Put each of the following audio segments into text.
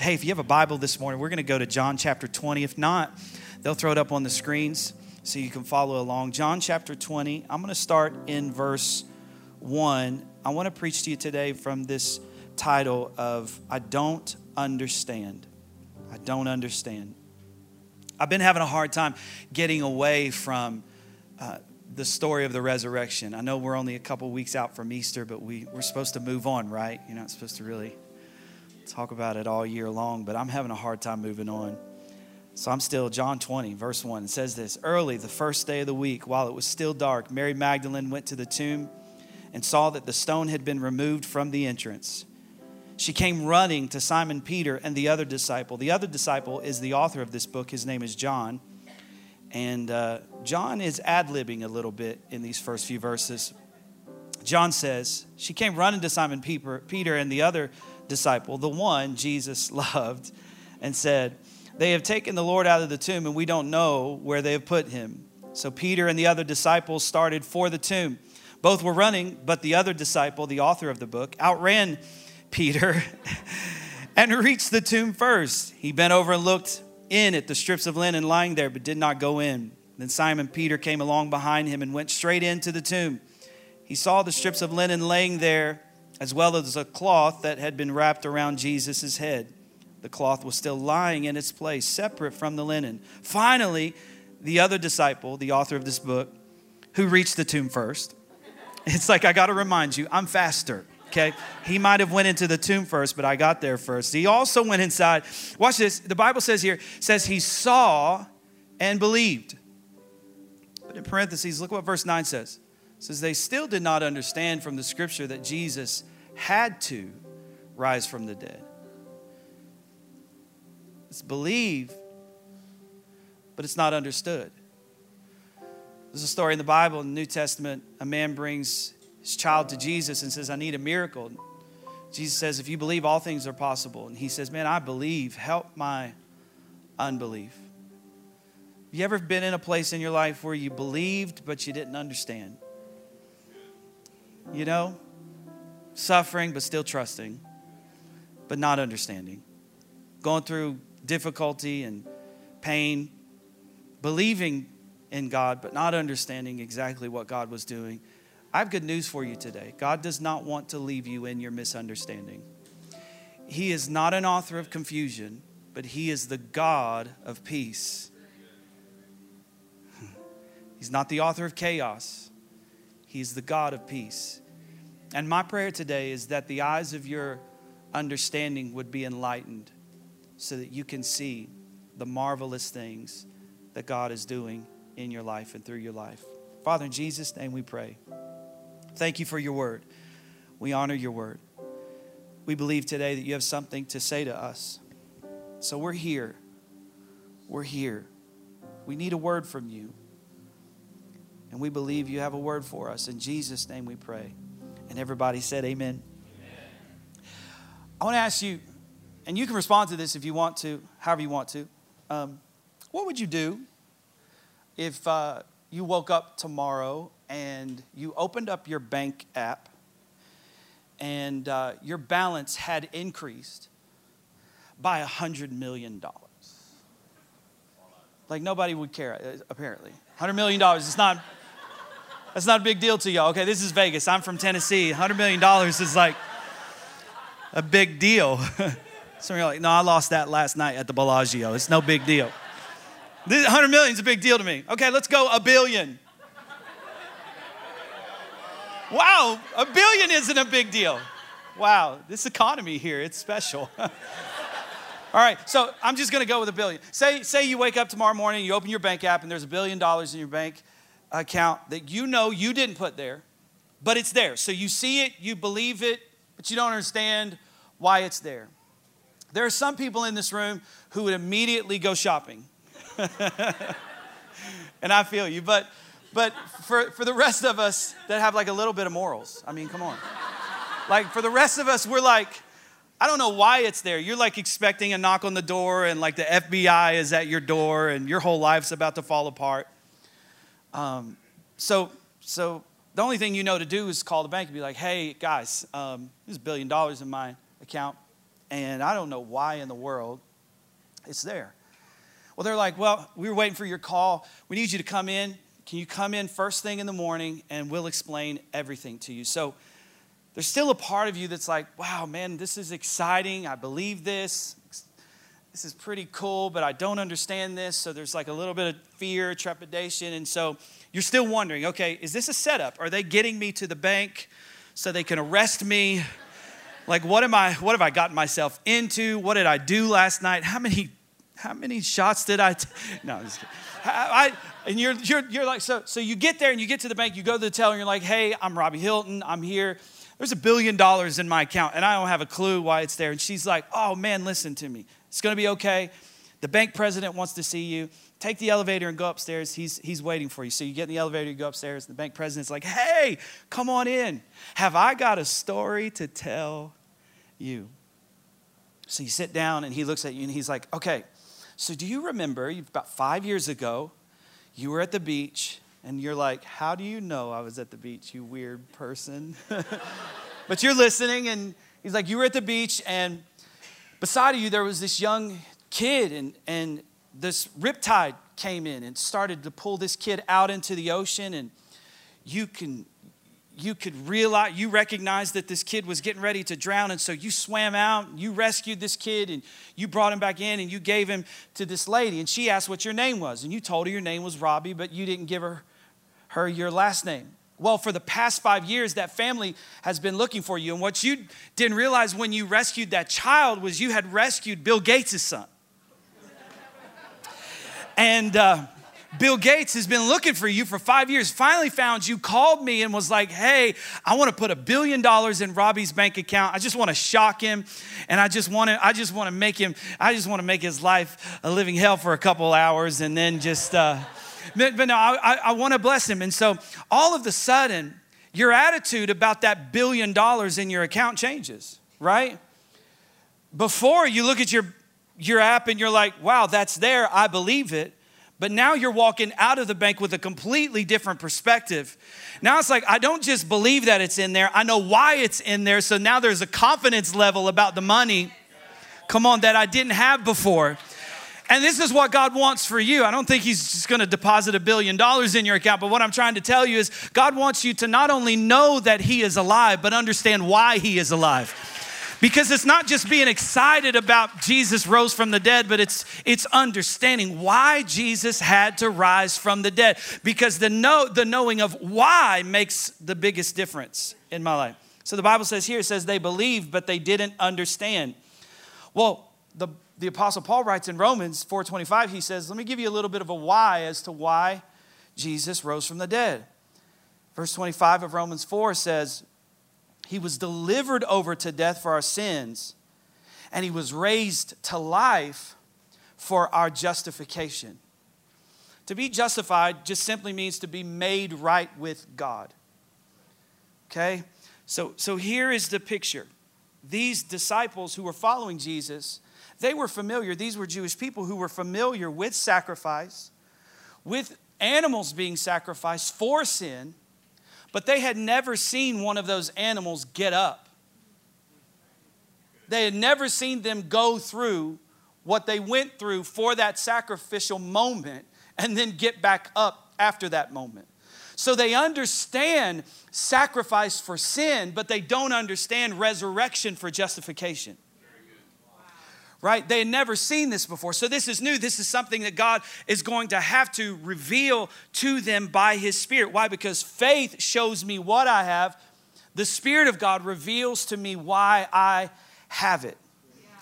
Hey, if you have a Bible this morning, we're going to go to John chapter 20. If not, they'll throw it up on the screens so you can follow along. John chapter 20, I'm going to start in verse 1. I want to preach to you today from this title of I Don't Understand. I Don't Understand. I've been having a hard time getting away from uh, the story of the resurrection. I know we're only a couple weeks out from Easter, but we, we're supposed to move on, right? You're not supposed to really talk about it all year long, but I'm having a hard time moving on. So I'm still, John 20, verse 1. It says this Early, the first day of the week, while it was still dark, Mary Magdalene went to the tomb and saw that the stone had been removed from the entrance. She came running to Simon Peter and the other disciple. The other disciple is the author of this book. His name is John. And uh, John is ad libbing a little bit in these first few verses. John says, She came running to Simon Peter and the other disciple, the one Jesus loved, and said, They have taken the Lord out of the tomb, and we don't know where they have put him. So Peter and the other disciples started for the tomb. Both were running, but the other disciple, the author of the book, outran Peter and reached the tomb first. He bent over and looked in at the strips of linen lying there, but did not go in. Then Simon Peter came along behind him and went straight into the tomb. He saw the strips of linen laying there, as well as a cloth that had been wrapped around Jesus' head. The cloth was still lying in its place, separate from the linen. Finally, the other disciple, the author of this book, who reached the tomb first, it's like I got to remind you, I'm faster. Okay, he might have went into the tomb first, but I got there first. He also went inside. Watch this. The Bible says here says he saw and believed. But in parentheses, look what verse 9 says. Says they still did not understand from the scripture that Jesus had to rise from the dead. It's believe, but it's not understood. There's a story in the Bible, in the New Testament. A man brings his child to Jesus and says, I need a miracle. Jesus says, If you believe, all things are possible. And he says, Man, I believe. Help my unbelief. Have you ever been in a place in your life where you believed, but you didn't understand? You know, suffering, but still trusting, but not understanding. Going through difficulty and pain, believing in God, but not understanding exactly what God was doing. I have good news for you today. God does not want to leave you in your misunderstanding. He is not an author of confusion, but He is the God of peace. He's not the author of chaos, He's the God of peace. And my prayer today is that the eyes of your understanding would be enlightened so that you can see the marvelous things that God is doing in your life and through your life. Father, in Jesus' name we pray. Thank you for your word. We honor your word. We believe today that you have something to say to us. So we're here. We're here. We need a word from you. And we believe you have a word for us. In Jesus' name we pray. And everybody said, Amen. amen. I want to ask you, and you can respond to this if you want to, however you want to. Um, what would you do if uh, you woke up tomorrow and you opened up your bank app and uh, your balance had increased by a $100 million? Like nobody would care, uh, apparently. $100 million, it's not, that's not a big deal to y'all. Okay, this is Vegas. I'm from Tennessee. $100 million is like a big deal. Some of you are like, no, I lost that last night at the Bellagio. It's no big deal. This 100 million is a big deal to me. Okay, let's go a billion. Wow, a billion isn't a big deal. Wow, this economy here, it's special. All right, so I'm just gonna go with a billion. Say, say you wake up tomorrow morning, you open your bank app, and there's a billion dollars in your bank account that you know you didn't put there, but it's there. So you see it, you believe it, but you don't understand why it's there. There are some people in this room who would immediately go shopping. and I feel you. But, but for, for the rest of us that have like a little bit of morals, I mean, come on. Like for the rest of us, we're like, I don't know why it's there. You're like expecting a knock on the door, and like the FBI is at your door, and your whole life's about to fall apart. Um, so, so the only thing you know to do is call the bank and be like, "Hey, guys, um, there's a billion dollars in my account. and I don't know why in the world it's there. Well, they're like, Well, we were waiting for your call. We need you to come in. Can you come in first thing in the morning and we'll explain everything to you? So there's still a part of you that's like, Wow, man, this is exciting. I believe this. This is pretty cool, but I don't understand this. So there's like a little bit of fear, trepidation. And so you're still wondering, okay, is this a setup? Are they getting me to the bank so they can arrest me? Like, what am I, what have I gotten myself into? What did I do last night? How many, how many shots did I? T-? No, I'm just kidding. I, and you're, you're, you're like, so, so you get there and you get to the bank, you go to the teller and you're like, hey, I'm Robbie Hilton. I'm here. There's a billion dollars in my account and I don't have a clue why it's there. And she's like, oh man, listen to me. It's going to be okay. The bank president wants to see you take the elevator and go upstairs. He's, he's waiting for you. So you get in the elevator, you go upstairs. The bank president's like, hey, come on in. Have I got a story to tell you? So you sit down and he looks at you and he's like, okay, so do you remember about five years ago, you were at the beach and you're like, how do you know I was at the beach, you weird person? but you're listening and he's like, you were at the beach and beside of you there was this young kid and, and this riptide came in and started to pull this kid out into the ocean and you can you could realize you recognized that this kid was getting ready to drown and so you swam out you rescued this kid and you brought him back in and you gave him to this lady and she asked what your name was and you told her your name was robbie but you didn't give her her your last name well for the past five years that family has been looking for you and what you didn't realize when you rescued that child was you had rescued bill gates' son and uh, Bill Gates has been looking for you for five years, finally found you, called me, and was like, Hey, I want to put a billion dollars in Robbie's bank account. I just want to shock him, and I just want to, I just want to make him, I just want to make his life a living hell for a couple hours, and then just, uh, but, but no, I, I want to bless him. And so all of a sudden, your attitude about that billion dollars in your account changes, right? Before you look at your your app and you're like, wow, that's there, I believe it. But now you're walking out of the bank with a completely different perspective. Now it's like, I don't just believe that it's in there, I know why it's in there. So now there's a confidence level about the money, come on, that I didn't have before. And this is what God wants for you. I don't think He's just gonna deposit a billion dollars in your account, but what I'm trying to tell you is God wants you to not only know that He is alive, but understand why He is alive. Because it's not just being excited about Jesus rose from the dead, but it's it's understanding why Jesus had to rise from the dead. Because the know the knowing of why makes the biggest difference in my life. So the Bible says here, it says they believed, but they didn't understand. Well, the, the Apostle Paul writes in Romans 4:25, he says, Let me give you a little bit of a why as to why Jesus rose from the dead. Verse 25 of Romans 4 says, he was delivered over to death for our sins, and he was raised to life for our justification. To be justified just simply means to be made right with God. Okay? So, so here is the picture. These disciples who were following Jesus, they were familiar, these were Jewish people who were familiar with sacrifice, with animals being sacrificed for sin, but they had never seen one of those animals get up. They had never seen them go through what they went through for that sacrificial moment and then get back up after that moment. So they understand sacrifice for sin, but they don't understand resurrection for justification right? They had never seen this before. So this is new. This is something that God is going to have to reveal to them by His Spirit. Why? Because faith shows me what I have, the Spirit of God reveals to me why I have it.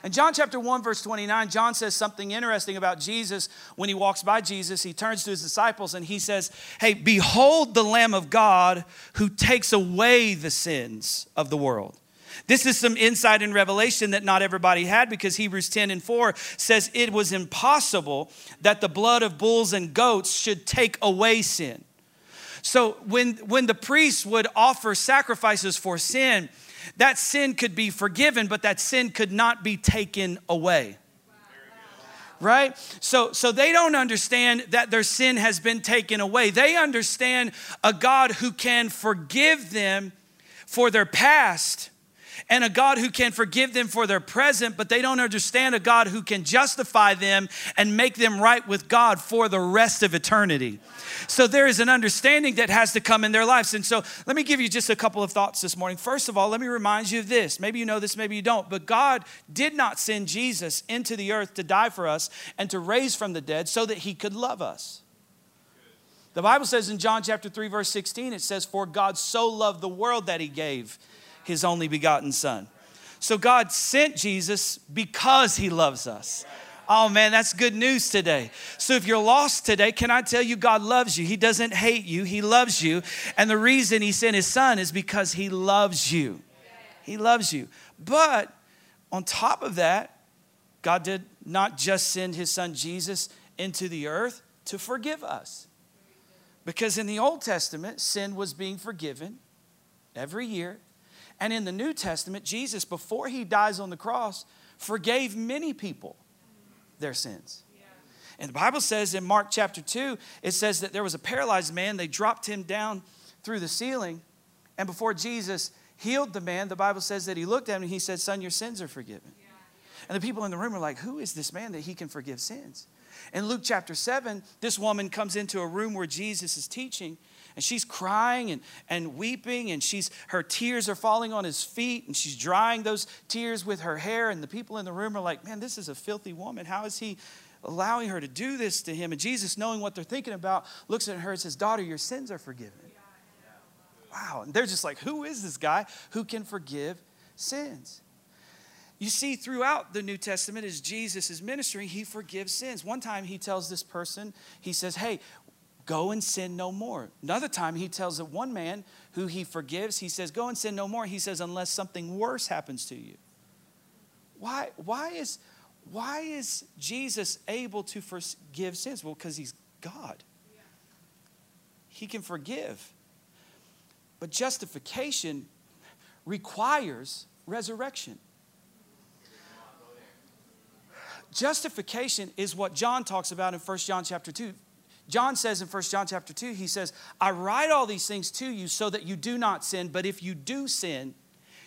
In John chapter 1, verse 29, John says something interesting about Jesus. When he walks by Jesus, he turns to his disciples and he says, Hey, behold the Lamb of God who takes away the sins of the world. This is some insight and revelation that not everybody had because Hebrews 10 and 4 says it was impossible that the blood of bulls and goats should take away sin. So when, when the priests would offer sacrifices for sin, that sin could be forgiven, but that sin could not be taken away. Right? So so they don't understand that their sin has been taken away. They understand a god who can forgive them for their past and a God who can forgive them for their present, but they don't understand a God who can justify them and make them right with God for the rest of eternity. So there is an understanding that has to come in their lives. And so let me give you just a couple of thoughts this morning. First of all, let me remind you of this. Maybe you know this, maybe you don't, but God did not send Jesus into the earth to die for us and to raise from the dead so that he could love us. The Bible says in John chapter 3 verse 16 it says for God so loved the world that he gave his only begotten son. So God sent Jesus because he loves us. Oh man, that's good news today. So if you're lost today, can I tell you God loves you? He doesn't hate you, He loves you. And the reason He sent His Son is because He loves you. He loves you. But on top of that, God did not just send His Son Jesus into the earth to forgive us. Because in the Old Testament, sin was being forgiven every year. And in the New Testament, Jesus, before he dies on the cross, forgave many people their sins. And the Bible says in Mark chapter 2, it says that there was a paralyzed man. They dropped him down through the ceiling. And before Jesus healed the man, the Bible says that he looked at him and he said, Son, your sins are forgiven. And the people in the room are like, Who is this man that he can forgive sins? In Luke chapter 7, this woman comes into a room where Jesus is teaching, and she's crying and, and weeping, and she's her tears are falling on his feet, and she's drying those tears with her hair. And the people in the room are like, Man, this is a filthy woman. How is he allowing her to do this to him? And Jesus, knowing what they're thinking about, looks at her and says, Daughter, your sins are forgiven. Wow. And they're just like, Who is this guy who can forgive sins? You see, throughout the New Testament, as Jesus is ministering, he forgives sins. One time he tells this person, he says, Hey, go and sin no more. Another time he tells one man who he forgives, he says, Go and sin no more. He says, Unless something worse happens to you. Why, why, is, why is Jesus able to forgive sins? Well, because he's God. He can forgive. But justification requires resurrection. Justification is what John talks about in 1 John chapter 2. John says in 1 John chapter 2, he says, I write all these things to you so that you do not sin, but if you do sin,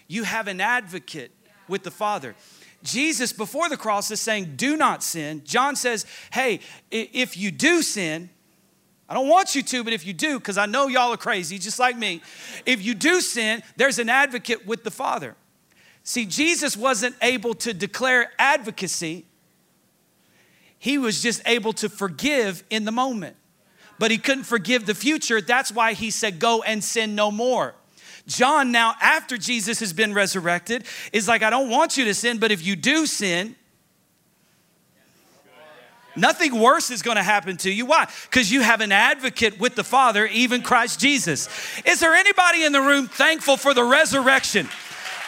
you have an advocate with the Father. Jesus, before the cross, is saying, Do not sin. John says, Hey, if you do sin, I don't want you to, but if you do, because I know y'all are crazy, just like me, if you do sin, there's an advocate with the Father. See, Jesus wasn't able to declare advocacy he was just able to forgive in the moment. But he couldn't forgive the future. That's why he said, Go and sin no more. John, now after Jesus has been resurrected, is like, I don't want you to sin, but if you do sin, Nothing worse is going to happen to you. Why? Because you have an advocate with the Father, even Christ Jesus. Is there anybody in the room thankful for the resurrection?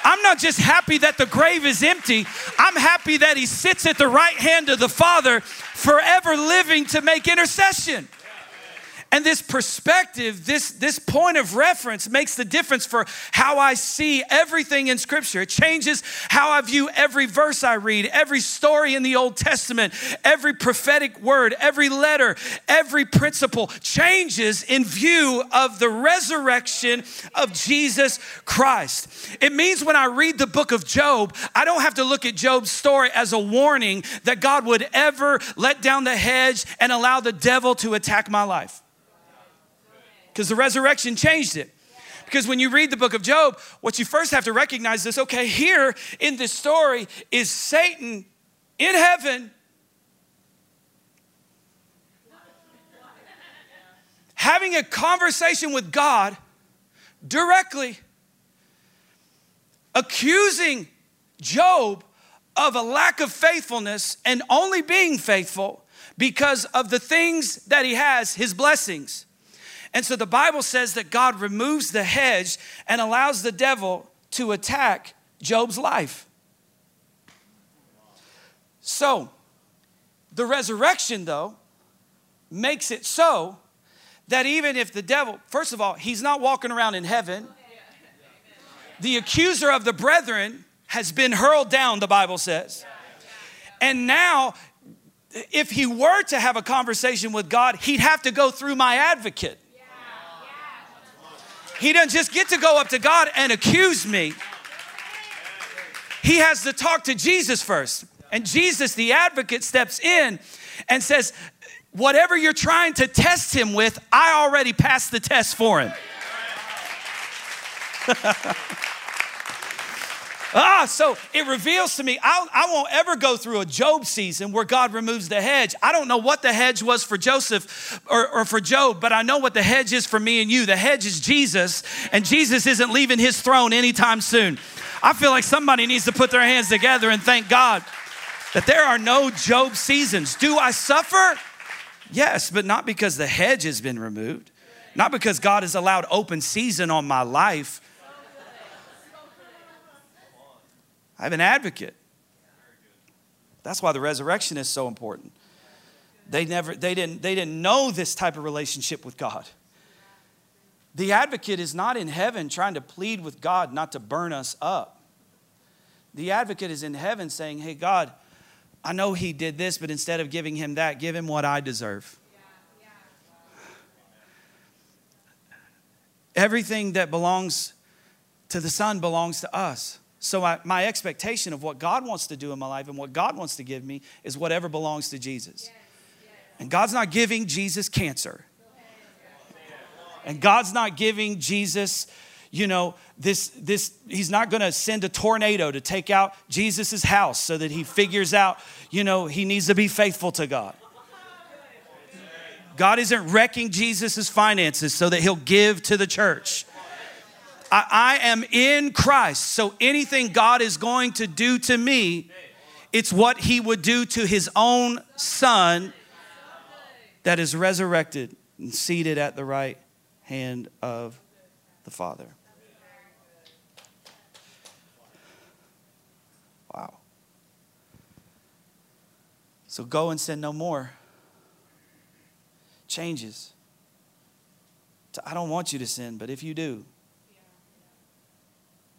I'm not just happy that the grave is empty, I'm happy that he sits at the right hand of the Father, forever living to make intercession. And this perspective, this, this point of reference makes the difference for how I see everything in Scripture. It changes how I view every verse I read, every story in the Old Testament, every prophetic word, every letter, every principle changes in view of the resurrection of Jesus Christ. It means when I read the book of Job, I don't have to look at Job's story as a warning that God would ever let down the hedge and allow the devil to attack my life because the resurrection changed it. Because when you read the book of Job, what you first have to recognize is okay, here in this story is Satan in heaven having a conversation with God directly, accusing Job of a lack of faithfulness and only being faithful because of the things that he has, his blessings. And so the Bible says that God removes the hedge and allows the devil to attack Job's life. So, the resurrection, though, makes it so that even if the devil, first of all, he's not walking around in heaven, the accuser of the brethren has been hurled down, the Bible says. And now, if he were to have a conversation with God, he'd have to go through my advocate. He doesn't just get to go up to God and accuse me. he has to talk to Jesus first. And Jesus, the advocate, steps in and says, Whatever you're trying to test him with, I already passed the test for him. Ah, so it reveals to me, I'll, I will not ever go through a Job season where God removes the hedge. I don't know what the hedge was for Joseph or, or for Job, but I know what the hedge is for me and you. The hedge is Jesus, and Jesus isn't leaving his throne anytime soon. I feel like somebody needs to put their hands together and thank God that there are no Job seasons. Do I suffer? Yes, but not because the hedge has been removed, not because God has allowed open season on my life. I have an advocate. That's why the resurrection is so important. They never they didn't they didn't know this type of relationship with God. The advocate is not in heaven trying to plead with God not to burn us up. The advocate is in heaven saying, "Hey God, I know he did this, but instead of giving him that, give him what I deserve." Everything that belongs to the Son belongs to us. So, I, my expectation of what God wants to do in my life and what God wants to give me is whatever belongs to Jesus. And God's not giving Jesus cancer. And God's not giving Jesus, you know, this, this, he's not gonna send a tornado to take out Jesus' house so that he figures out, you know, he needs to be faithful to God. God isn't wrecking Jesus' finances so that he'll give to the church. I, I am in Christ. So anything God is going to do to me, it's what he would do to his own son that is resurrected and seated at the right hand of the Father. Wow. So go and sin no more. Changes. I don't want you to sin, but if you do,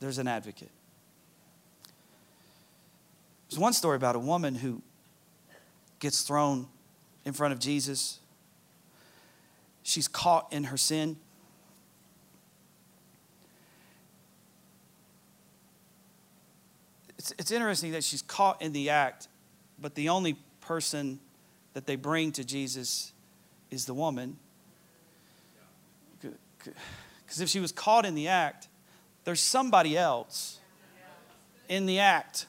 there's an advocate. There's one story about a woman who gets thrown in front of Jesus. She's caught in her sin. It's, it's interesting that she's caught in the act, but the only person that they bring to Jesus is the woman. Because if she was caught in the act, there's somebody else in the act.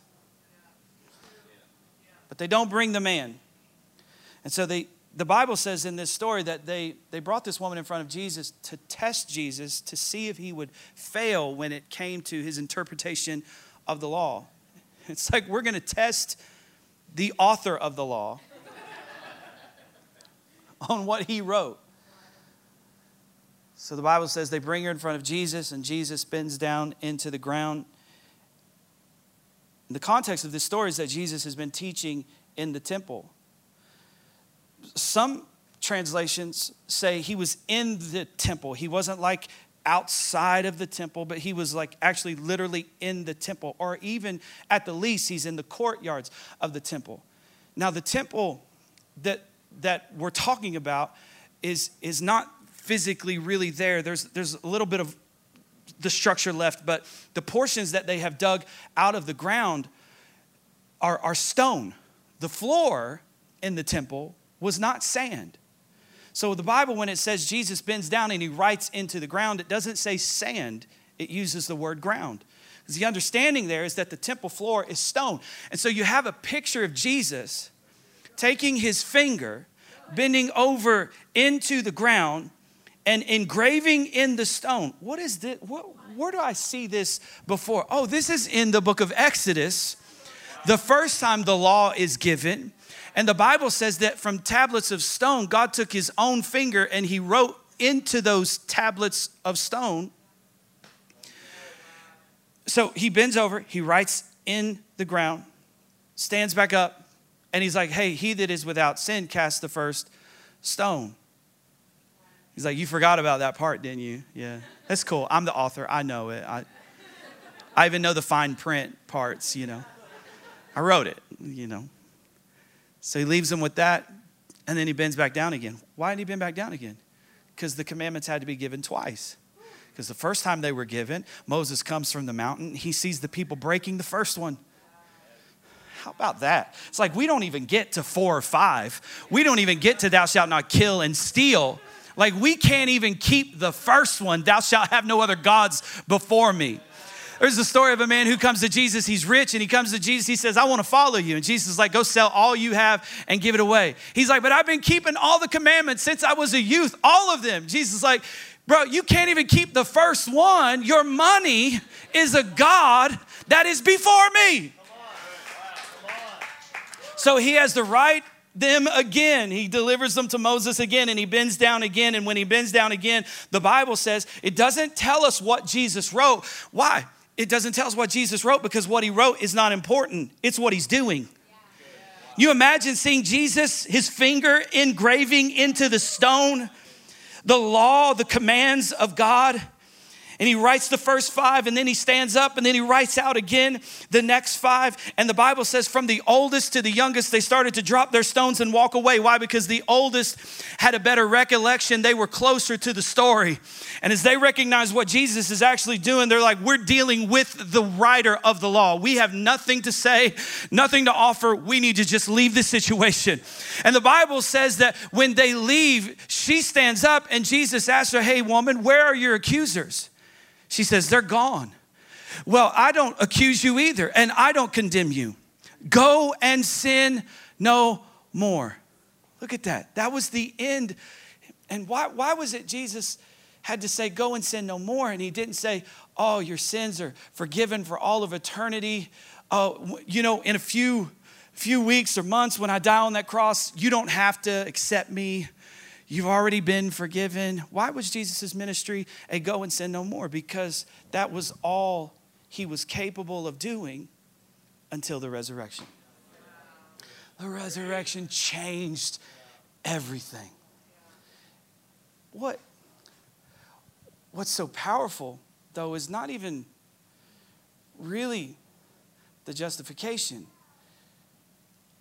But they don't bring the man. And so they, the Bible says in this story that they, they brought this woman in front of Jesus to test Jesus to see if he would fail when it came to his interpretation of the law. It's like we're going to test the author of the law on what he wrote. So the Bible says they bring her in front of Jesus, and Jesus bends down into the ground. The context of this story is that Jesus has been teaching in the temple. Some translations say he was in the temple. He wasn't like outside of the temple, but he was like actually literally in the temple, or even at the least, he's in the courtyards of the temple. Now, the temple that, that we're talking about is, is not physically really there. There's, there's a little bit of the structure left, but the portions that they have dug out of the ground are, are stone. The floor in the temple was not sand. So the Bible, when it says Jesus bends down and he writes into the ground, it doesn't say sand, it uses the word ground. Because the understanding there is that the temple floor is stone. And so you have a picture of Jesus taking his finger, bending over into the ground, and engraving in the stone. What is this? What, where do I see this before? Oh, this is in the book of Exodus. The first time the law is given. And the Bible says that from tablets of stone, God took his own finger and he wrote into those tablets of stone. So he bends over, he writes in the ground, stands back up, and he's like, Hey, he that is without sin cast the first stone. He's like, You forgot about that part, didn't you? Yeah. That's cool. I'm the author. I know it. I, I even know the fine print parts, you know. I wrote it, you know. So he leaves them with that, and then he bends back down again. Why did he bend back down again? Because the commandments had to be given twice. Because the first time they were given, Moses comes from the mountain. He sees the people breaking the first one. How about that? It's like we don't even get to four or five. We don't even get to thou shalt not kill and steal. Like we can't even keep the first one, thou shalt have no other gods before me. There's the story of a man who comes to Jesus. He's rich and he comes to Jesus. He says, I want to follow you. And Jesus is like, Go sell all you have and give it away. He's like, But I've been keeping all the commandments since I was a youth, all of them. Jesus is like, Bro, you can't even keep the first one. Your money is a God that is before me. So he has the write them again. He delivers them to Moses again and he bends down again. And when he bends down again, the Bible says it doesn't tell us what Jesus wrote. Why? It doesn't tell us what Jesus wrote because what he wrote is not important, it's what he's doing. You imagine seeing Jesus, his finger engraving into the stone, the law, the commands of God and he writes the first five, and then he stands up, and then he writes out again the next five. And the Bible says, from the oldest to the youngest, they started to drop their stones and walk away. Why? Because the oldest had a better recollection. They were closer to the story. And as they recognize what Jesus is actually doing, they're like, we're dealing with the writer of the law. We have nothing to say, nothing to offer. We need to just leave this situation. And the Bible says that when they leave, she stands up, and Jesus asks her, Hey, woman, where are your accusers? She says, They're gone. Well, I don't accuse you either, and I don't condemn you. Go and sin no more. Look at that. That was the end. And why, why was it Jesus had to say, Go and sin no more? And he didn't say, Oh, your sins are forgiven for all of eternity. Oh, you know, in a few few weeks or months when I die on that cross, you don't have to accept me. You've already been forgiven. Why was Jesus' ministry a go and sin no more? Because that was all he was capable of doing until the resurrection. The resurrection changed everything. What, what's so powerful, though, is not even really the justification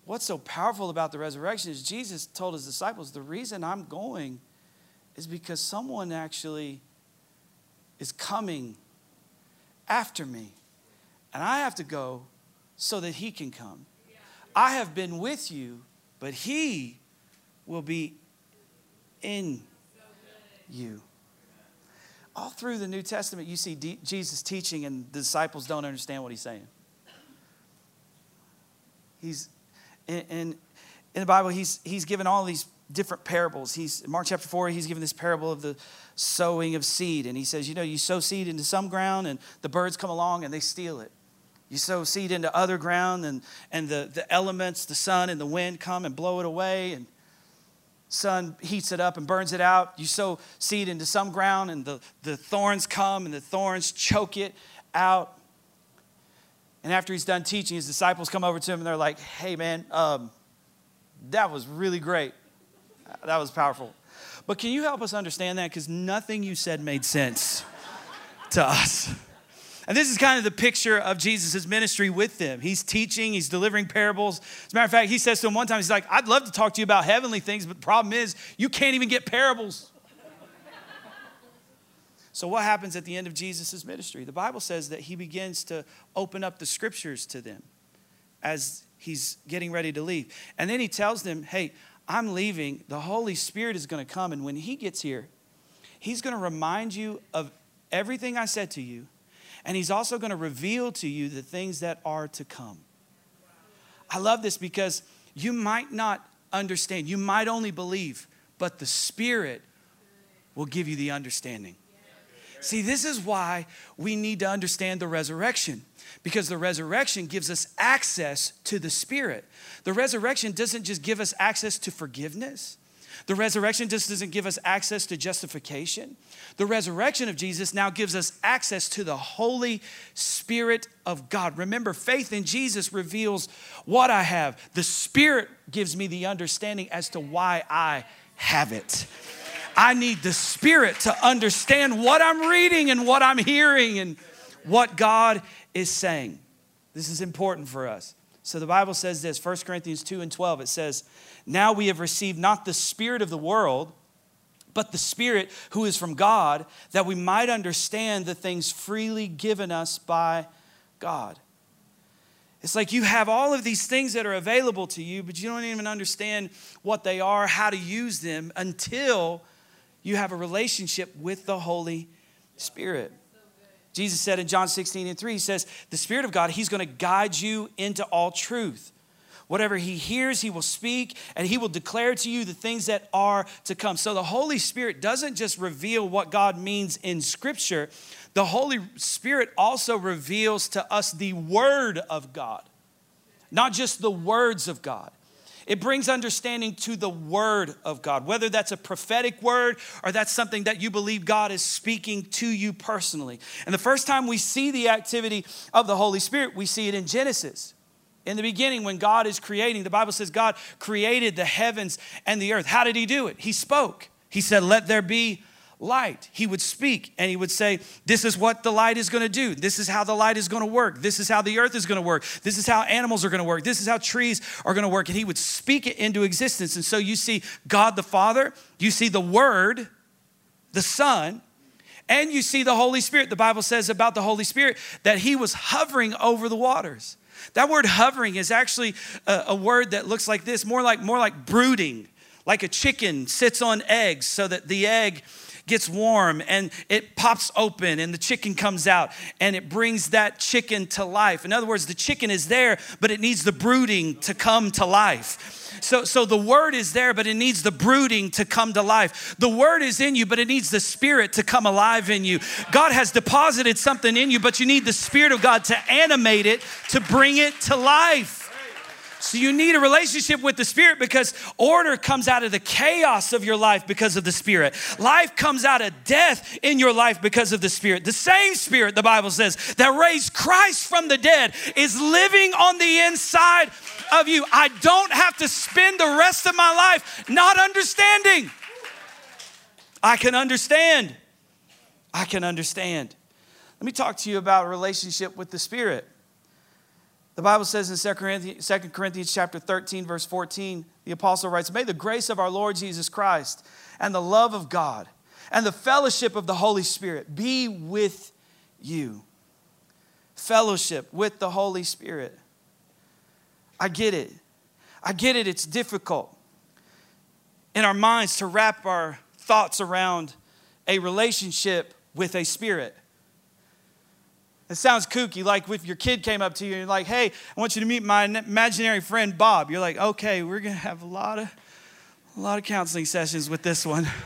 what's so powerful about the resurrection is Jesus told his disciples, the reason I'm going is because someone actually is coming after me. And I have to go so that he can come. I have been with you, but he will be in you. All through the New Testament, you see D- Jesus teaching, and the disciples don't understand what he's saying. He's in, in, in the Bible, he's, he's given all these different parables. He's Mark chapter 4, he's given this parable of the sowing of seed. And he says, you know, you sow seed into some ground and the birds come along and they steal it. You sow seed into other ground and, and the, the elements, the sun and the wind come and blow it away and sun heats it up and burns it out. You sow seed into some ground and the, the thorns come and the thorns choke it out. And after he's done teaching, his disciples come over to him and they're like, hey, man, um, that was really great. That was powerful. But can you help us understand that? Because nothing you said made sense to us. And this is kind of the picture of Jesus' ministry with them. He's teaching, he's delivering parables. As a matter of fact, he says to him one time, he's like, I'd love to talk to you about heavenly things, but the problem is, you can't even get parables. So, what happens at the end of Jesus' ministry? The Bible says that he begins to open up the scriptures to them as he's getting ready to leave. And then he tells them, Hey, I'm leaving. The Holy Spirit is going to come. And when he gets here, he's going to remind you of everything I said to you. And he's also going to reveal to you the things that are to come. I love this because you might not understand, you might only believe, but the Spirit will give you the understanding. See, this is why we need to understand the resurrection because the resurrection gives us access to the Spirit. The resurrection doesn't just give us access to forgiveness. The resurrection just doesn't give us access to justification. The resurrection of Jesus now gives us access to the Holy Spirit of God. Remember, faith in Jesus reveals what I have. The Spirit gives me the understanding as to why I have it. I need the Spirit to understand what I'm reading and what I'm hearing and what God is saying. This is important for us. So the Bible says this 1 Corinthians 2 and 12. It says, Now we have received not the Spirit of the world, but the Spirit who is from God, that we might understand the things freely given us by God. It's like you have all of these things that are available to you, but you don't even understand what they are, how to use them until you have a relationship with the Holy Spirit. Jesus said in John 16 and 3, He says, The Spirit of God, He's going to guide you into all truth. Whatever he hears, he will speak, and he will declare to you the things that are to come. So the Holy Spirit doesn't just reveal what God means in Scripture, the Holy Spirit also reveals to us the Word of God, not just the words of God. It brings understanding to the word of God, whether that's a prophetic word or that's something that you believe God is speaking to you personally. And the first time we see the activity of the Holy Spirit, we see it in Genesis. In the beginning, when God is creating, the Bible says God created the heavens and the earth. How did He do it? He spoke. He said, Let there be light. He would speak and he would say, This is what the light is going to do. This is how the light is going to work. This is how the earth is going to work. This is how animals are going to work. This is how trees are going to work. And he would speak it into existence. And so you see God the Father, you see the Word, the Son, and you see the Holy Spirit. The Bible says about the Holy Spirit that he was hovering over the waters. That word hovering is actually a, a word that looks like this, more like more like brooding, like a chicken sits on eggs so that the egg gets warm and it pops open and the chicken comes out and it brings that chicken to life. In other words, the chicken is there, but it needs the brooding to come to life. So, so the word is there, but it needs the brooding to come to life. The word is in you, but it needs the spirit to come alive in you. God has deposited something in you, but you need the spirit of God to animate it, to bring it to life. So you need a relationship with the Spirit because order comes out of the chaos of your life because of the Spirit. Life comes out of death in your life because of the Spirit. The same Spirit, the Bible says, that raised Christ from the dead is living on the inside of you. I don't have to spend the rest of my life not understanding. I can understand. I can understand. Let me talk to you about a relationship with the Spirit. The Bible says in 2 Corinthians, 2 Corinthians chapter 13, verse 14, the apostle writes, May the grace of our Lord Jesus Christ and the love of God and the fellowship of the Holy Spirit be with you. Fellowship with the Holy Spirit. I get it. I get it. It's difficult in our minds to wrap our thoughts around a relationship with a spirit. It sounds kooky, like if your kid came up to you and you're like, hey, I want you to meet my imaginary friend Bob. You're like, okay, we're gonna have a lot of a lot of counseling sessions with this one.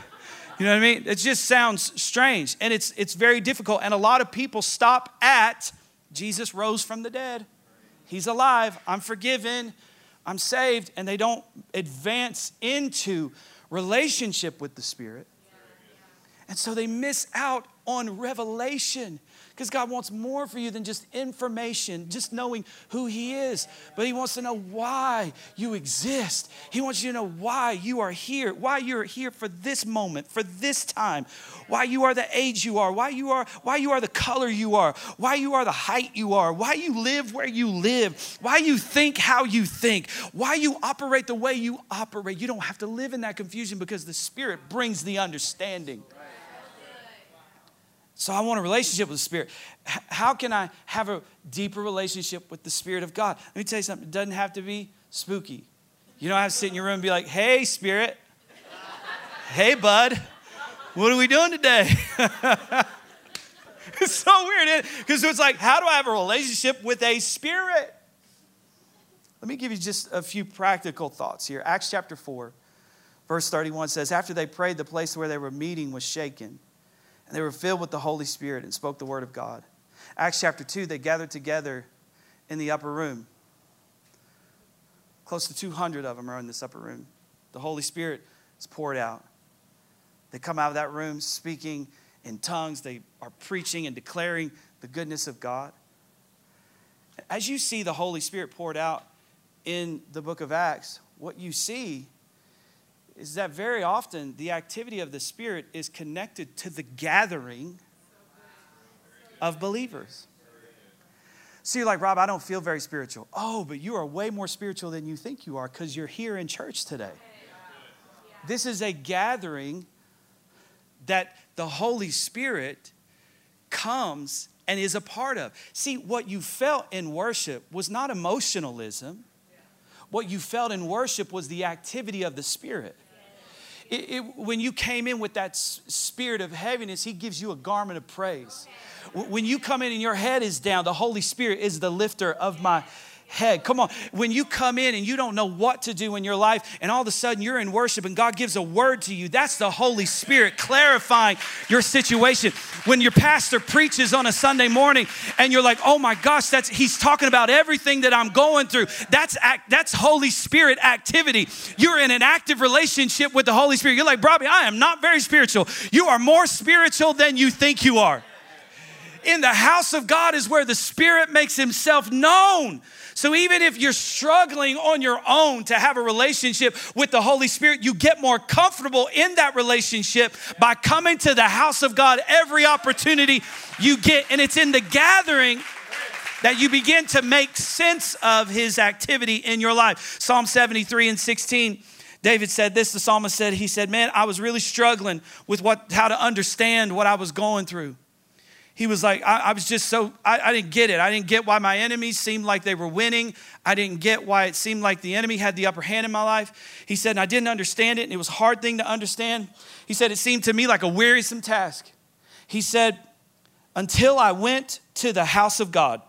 You know what I mean? It just sounds strange. And it's it's very difficult. And a lot of people stop at Jesus rose from the dead. He's alive. I'm forgiven. I'm saved. And they don't advance into relationship with the Spirit. And so they miss out on revelation because God wants more for you than just information, just knowing who He is. But He wants to know why you exist. He wants you to know why you are here, why you're here for this moment, for this time, why you are the age you are, why you are, why you are the color you are, why you are the height you are, why you live where you live, why you think how you think, why you operate the way you operate. You don't have to live in that confusion because the Spirit brings the understanding. So I want a relationship with the Spirit. How can I have a deeper relationship with the Spirit of God? Let me tell you something. It doesn't have to be spooky. You don't have to sit in your room and be like, hey, Spirit. hey, bud. What are we doing today? it's so weird because it's like, how do I have a relationship with a spirit? Let me give you just a few practical thoughts here. Acts chapter 4, verse 31 says, After they prayed, the place where they were meeting was shaken and they were filled with the Holy Spirit and spoke the word of God. Acts chapter 2, they gathered together in the upper room. Close to 200 of them are in this upper room. The Holy Spirit is poured out. They come out of that room speaking in tongues, they are preaching and declaring the goodness of God. As you see the Holy Spirit poured out in the book of Acts, what you see is that very often the activity of the Spirit is connected to the gathering of believers. So you're like, Rob, I don't feel very spiritual. Oh, but you are way more spiritual than you think you are because you're here in church today. This is a gathering that the Holy Spirit comes and is a part of. See, what you felt in worship was not emotionalism. What you felt in worship was the activity of the Spirit. It, it, when you came in with that spirit of heaviness, He gives you a garment of praise. When you come in and your head is down, the Holy Spirit is the lifter of my head. Come on. When you come in and you don't know what to do in your life, and all of a sudden you're in worship and God gives a word to you, that's the Holy Spirit clarifying your situation. When your pastor preaches on a Sunday morning and you're like, oh my gosh, that's he's talking about everything that I'm going through. That's act, that's Holy Spirit activity. You're in an active relationship with the Holy Spirit. You're like, Bobby, I am not very spiritual. You are more spiritual than you think you are. In the house of God is where the Spirit makes himself known. So even if you're struggling on your own to have a relationship with the Holy Spirit, you get more comfortable in that relationship by coming to the house of God every opportunity you get. And it's in the gathering that you begin to make sense of his activity in your life. Psalm 73 and 16. David said this, the psalmist said, he said, Man, I was really struggling with what how to understand what I was going through he was like, I, I was just so, I, I didn't get it. I didn't get why my enemies seemed like they were winning. I didn't get why it seemed like the enemy had the upper hand in my life. He said, and I didn't understand it, and it was a hard thing to understand. He said, it seemed to me like a wearisome task. He said, until I went to the house of God.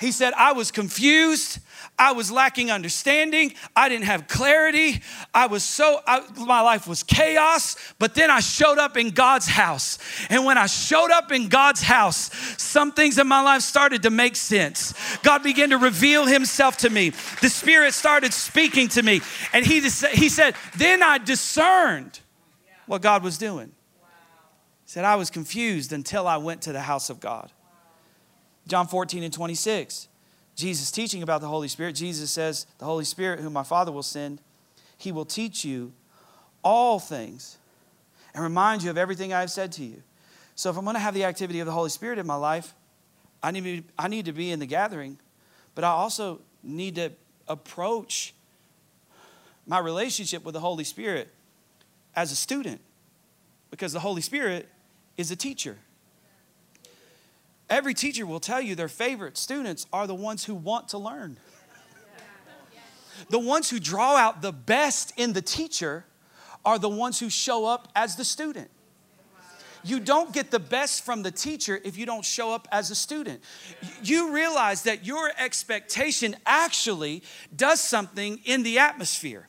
He said, I was confused. I was lacking understanding. I didn't have clarity. I was so, I, my life was chaos. But then I showed up in God's house. And when I showed up in God's house, some things in my life started to make sense. God began to reveal himself to me. The Spirit started speaking to me. And he, he said, Then I discerned what God was doing. He said, I was confused until I went to the house of God. John 14 and 26. Jesus teaching about the Holy Spirit, Jesus says, The Holy Spirit, whom my Father will send, he will teach you all things and remind you of everything I have said to you. So if I'm going to have the activity of the Holy Spirit in my life, I need, to be, I need to be in the gathering, but I also need to approach my relationship with the Holy Spirit as a student because the Holy Spirit is a teacher. Every teacher will tell you their favorite students are the ones who want to learn. The ones who draw out the best in the teacher are the ones who show up as the student. You don't get the best from the teacher if you don't show up as a student. You realize that your expectation actually does something in the atmosphere.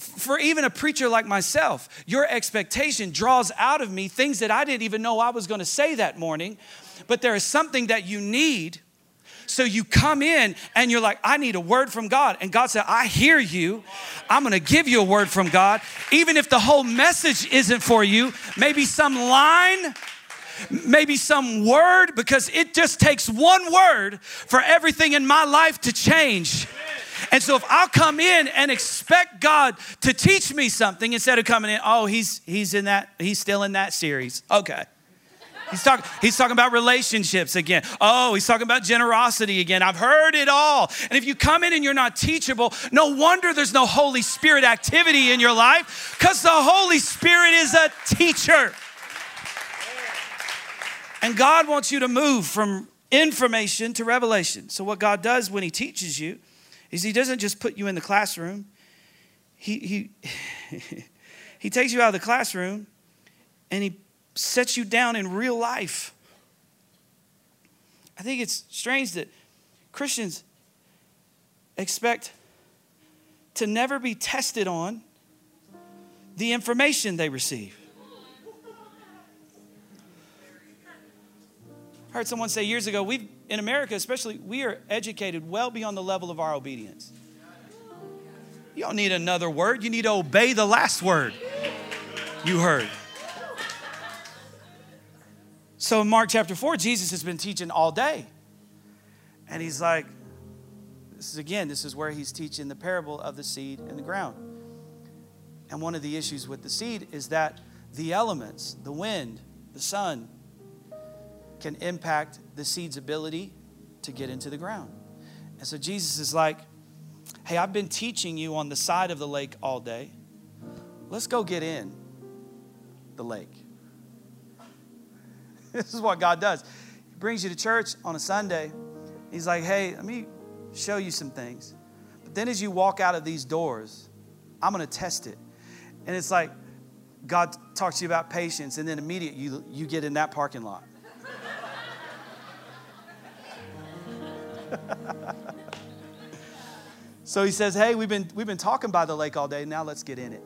For even a preacher like myself, your expectation draws out of me things that I didn't even know I was going to say that morning but there is something that you need. So you come in and you're like, I need a word from God. And God said, I hear you. I'm going to give you a word from God. Even if the whole message isn't for you, maybe some line, maybe some word, because it just takes one word for everything in my life to change. And so if I'll come in and expect God to teach me something instead of coming in, oh, he's he's in that, he's still in that series. Okay. He's talking, he's talking about relationships again. Oh, he's talking about generosity again. I've heard it all. And if you come in and you're not teachable, no wonder there's no Holy Spirit activity in your life because the Holy Spirit is a teacher. And God wants you to move from information to revelation. So, what God does when He teaches you is He doesn't just put you in the classroom, He, he, he takes you out of the classroom and He sets you down in real life. I think it's strange that Christians expect to never be tested on the information they receive. I heard someone say years ago, we in America especially, we are educated well beyond the level of our obedience. You don't need another word, you need to obey the last word you heard. So in Mark chapter 4, Jesus has been teaching all day. And he's like, this is again, this is where he's teaching the parable of the seed in the ground. And one of the issues with the seed is that the elements, the wind, the sun, can impact the seed's ability to get into the ground. And so Jesus is like, hey, I've been teaching you on the side of the lake all day. Let's go get in. the lake. This is what God does. He brings you to church on a Sunday. He's like, hey, let me show you some things. But then as you walk out of these doors, I'm going to test it. And it's like God talks to you about patience, and then immediately you, you get in that parking lot. so he says, Hey, we've been, we've been talking by the lake all day. Now let's get in it.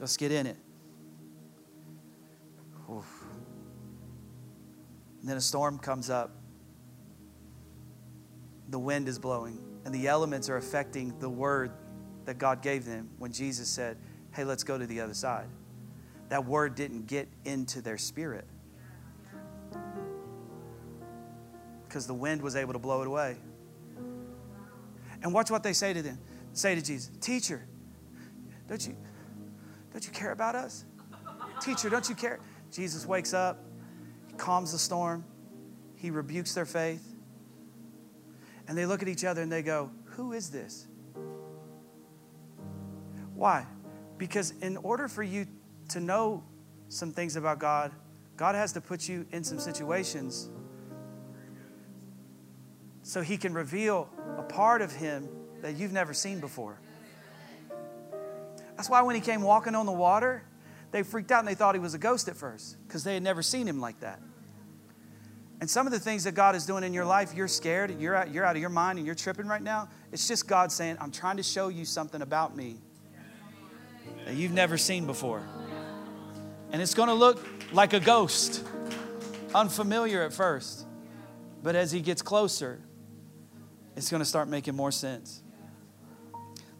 Let's get in it. Oof. And then a storm comes up. The wind is blowing, and the elements are affecting the word that God gave them when Jesus said, Hey, let's go to the other side. That word didn't get into their spirit because the wind was able to blow it away. And watch what they say to them. Say to Jesus, Teacher, don't you, don't you care about us? Teacher, don't you care? Jesus wakes up, he calms the storm, he rebukes their faith. And they look at each other and they go, Who is this? Why? Because in order for you to know some things about God, God has to put you in some situations so he can reveal a part of him that you've never seen before. That's why when he came walking on the water, they freaked out and they thought he was a ghost at first because they had never seen him like that. And some of the things that God is doing in your life, you're scared, and you're out, you're out of your mind, and you're tripping right now. It's just God saying, I'm trying to show you something about me that you've never seen before. And it's going to look like a ghost, unfamiliar at first. But as he gets closer, it's going to start making more sense.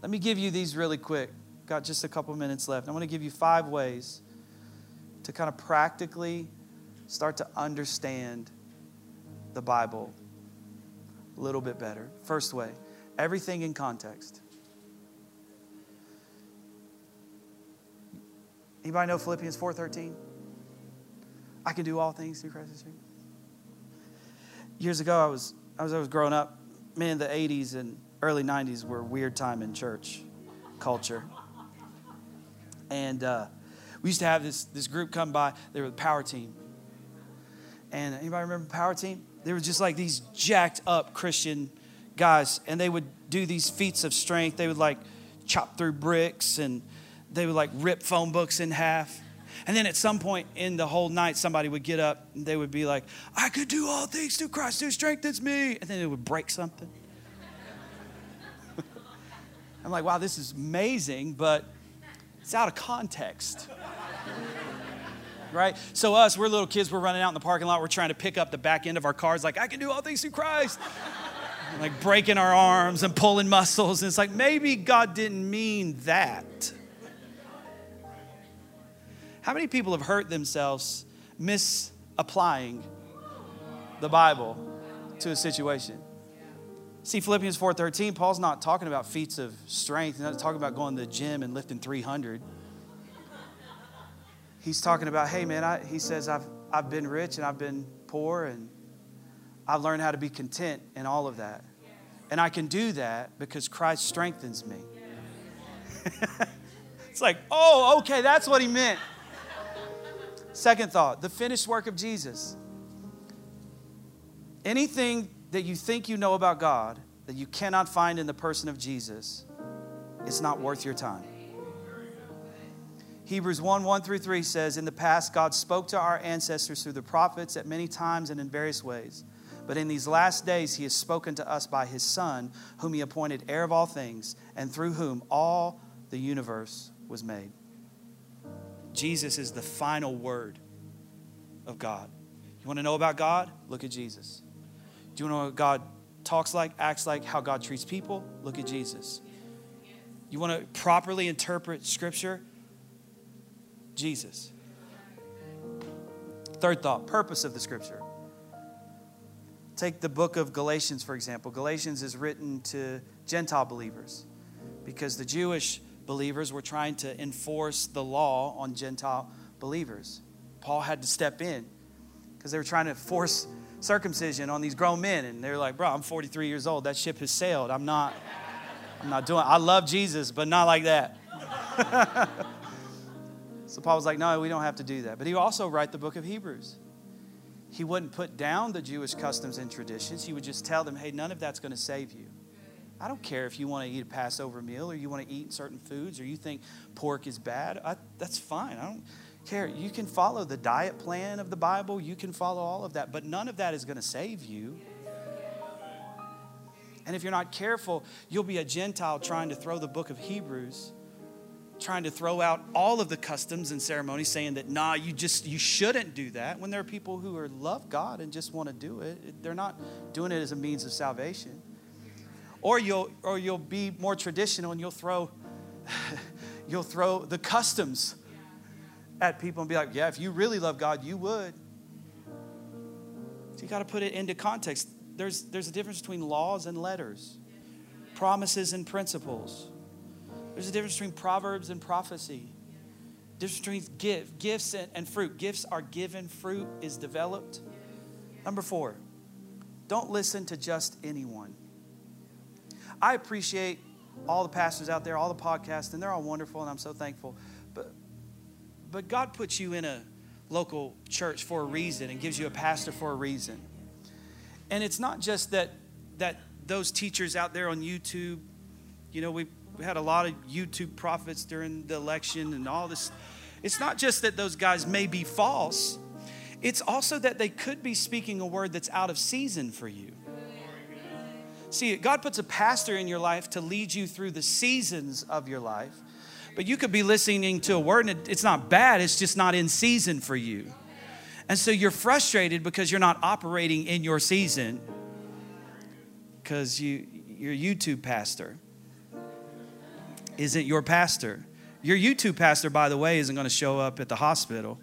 Let me give you these really quick. Got just a couple minutes left. I want to give you five ways to kind of practically start to understand the Bible a little bit better. First way, everything in context. Anybody know Philippians 4:13? I can do all things through Christ. Years ago, I was, I was I was growing up. Man, the 80s and early 90s were a weird time in church culture. And uh, we used to have this, this group come by. They were the power team. And anybody remember power team? They were just like these jacked up Christian guys, and they would do these feats of strength. They would like chop through bricks, and they would like rip phone books in half. And then at some point in the whole night, somebody would get up and they would be like, I could do all things through Christ who strengthens me. And then it would break something. I'm like, wow, this is amazing, but it's out of context. right? So, us, we're little kids, we're running out in the parking lot, we're trying to pick up the back end of our cars, like, I can do all things through Christ. like breaking our arms and pulling muscles. And it's like, maybe God didn't mean that. How many people have hurt themselves misapplying the Bible to a situation? See, Philippians 4.13, Paul's not talking about feats of strength. He's not talking about going to the gym and lifting 300. He's talking about, hey, man, I, he says, I've, I've been rich and I've been poor and I've learned how to be content in all of that. And I can do that because Christ strengthens me. it's like, oh, okay, that's what he meant. Second thought the finished work of Jesus. Anything that you think you know about God that you cannot find in the person of Jesus, it's not worth your time. Hebrews 1 1 through 3 says, In the past, God spoke to our ancestors through the prophets at many times and in various ways. But in these last days, He has spoken to us by His Son, whom He appointed heir of all things, and through whom all the universe was made. Jesus is the final word of God. You want to know about God? Look at Jesus. Do you want to know what God talks like, acts like, how God treats people? Look at Jesus. You want to properly interpret Scripture? Jesus. Third thought purpose of the Scripture. Take the book of Galatians, for example. Galatians is written to Gentile believers because the Jewish believers were trying to enforce the law on Gentile believers. Paul had to step in because they were trying to force circumcision on these grown men. And they're like, bro, I'm 43 years old. That ship has sailed. I'm not, I'm not doing I love Jesus, but not like that. So Paul was like, no, we don't have to do that. But he also write the book of Hebrews. He wouldn't put down the Jewish customs and traditions. He would just tell them, hey, none of that's going to save you. I don't care if you want to eat a Passover meal or you want to eat certain foods or you think pork is bad. I, that's fine. I don't care. You can follow the diet plan of the Bible, you can follow all of that, but none of that is going to save you. And if you're not careful, you'll be a Gentile trying to throw the book of Hebrews trying to throw out all of the customs and ceremonies saying that nah you just you shouldn't do that when there are people who are love god and just want to do it they're not doing it as a means of salvation or you'll or you'll be more traditional and you'll throw you'll throw the customs at people and be like yeah if you really love god you would so you got to put it into context there's there's a difference between laws and letters promises and principles there's a difference between proverbs and prophecy. Difference between give, gifts and, and fruit. Gifts are given, fruit is developed. Number four, don't listen to just anyone. I appreciate all the pastors out there, all the podcasts, and they're all wonderful, and I'm so thankful. But but God puts you in a local church for a reason and gives you a pastor for a reason. And it's not just that that those teachers out there on YouTube, you know, we we had a lot of YouTube prophets during the election and all this. It's not just that those guys may be false, it's also that they could be speaking a word that's out of season for you. See, God puts a pastor in your life to lead you through the seasons of your life. But you could be listening to a word and it's not bad, it's just not in season for you. And so you're frustrated because you're not operating in your season because you, you're YouTube pastor isn't your pastor. Your YouTube pastor, by the way, isn't going to show up at the hospital.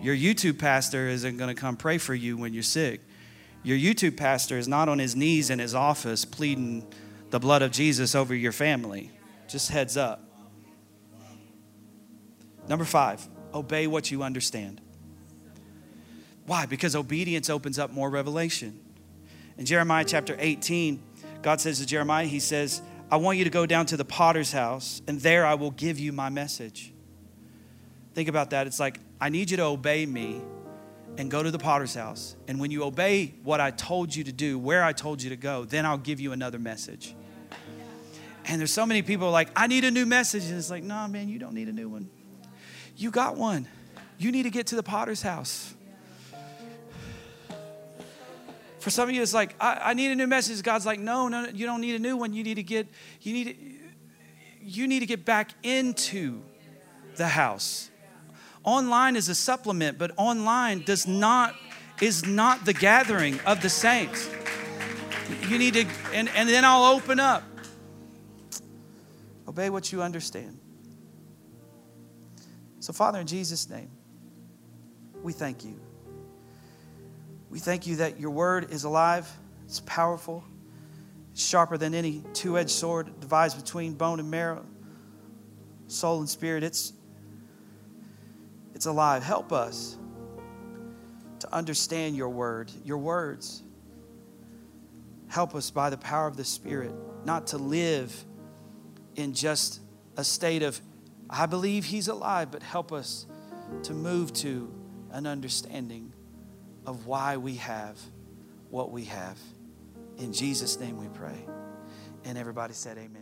Your YouTube pastor isn't going to come pray for you when you're sick. Your YouTube pastor is not on his knees in his office pleading the blood of Jesus over your family. Just heads up. Number five, obey what you understand. Why? Because obedience opens up more revelation. In Jeremiah chapter 18, God says to Jeremiah, He says, I want you to go down to the potter's house, and there I will give you my message. Think about that. It's like, I need you to obey me and go to the potter's house. And when you obey what I told you to do, where I told you to go, then I'll give you another message. And there's so many people like, I need a new message. And it's like, no, nah, man, you don't need a new one. You got one. You need to get to the potter's house. For some of you, it's like, I, I need a new message. God's like, no, no, you don't need a new one. You need to get, you need to, you need to get back into the house. Online is a supplement, but online does not is not the gathering of the saints. You need to, and, and then I'll open up. Obey what you understand. So, Father, in Jesus' name, we thank you. We thank you that your word is alive, it's powerful, it's sharper than any two edged sword, divides between bone and marrow, soul and spirit. It's, it's alive. Help us to understand your word, your words. Help us by the power of the Spirit not to live in just a state of, I believe he's alive, but help us to move to an understanding of why we have what we have. In Jesus' name we pray. And everybody said, Amen.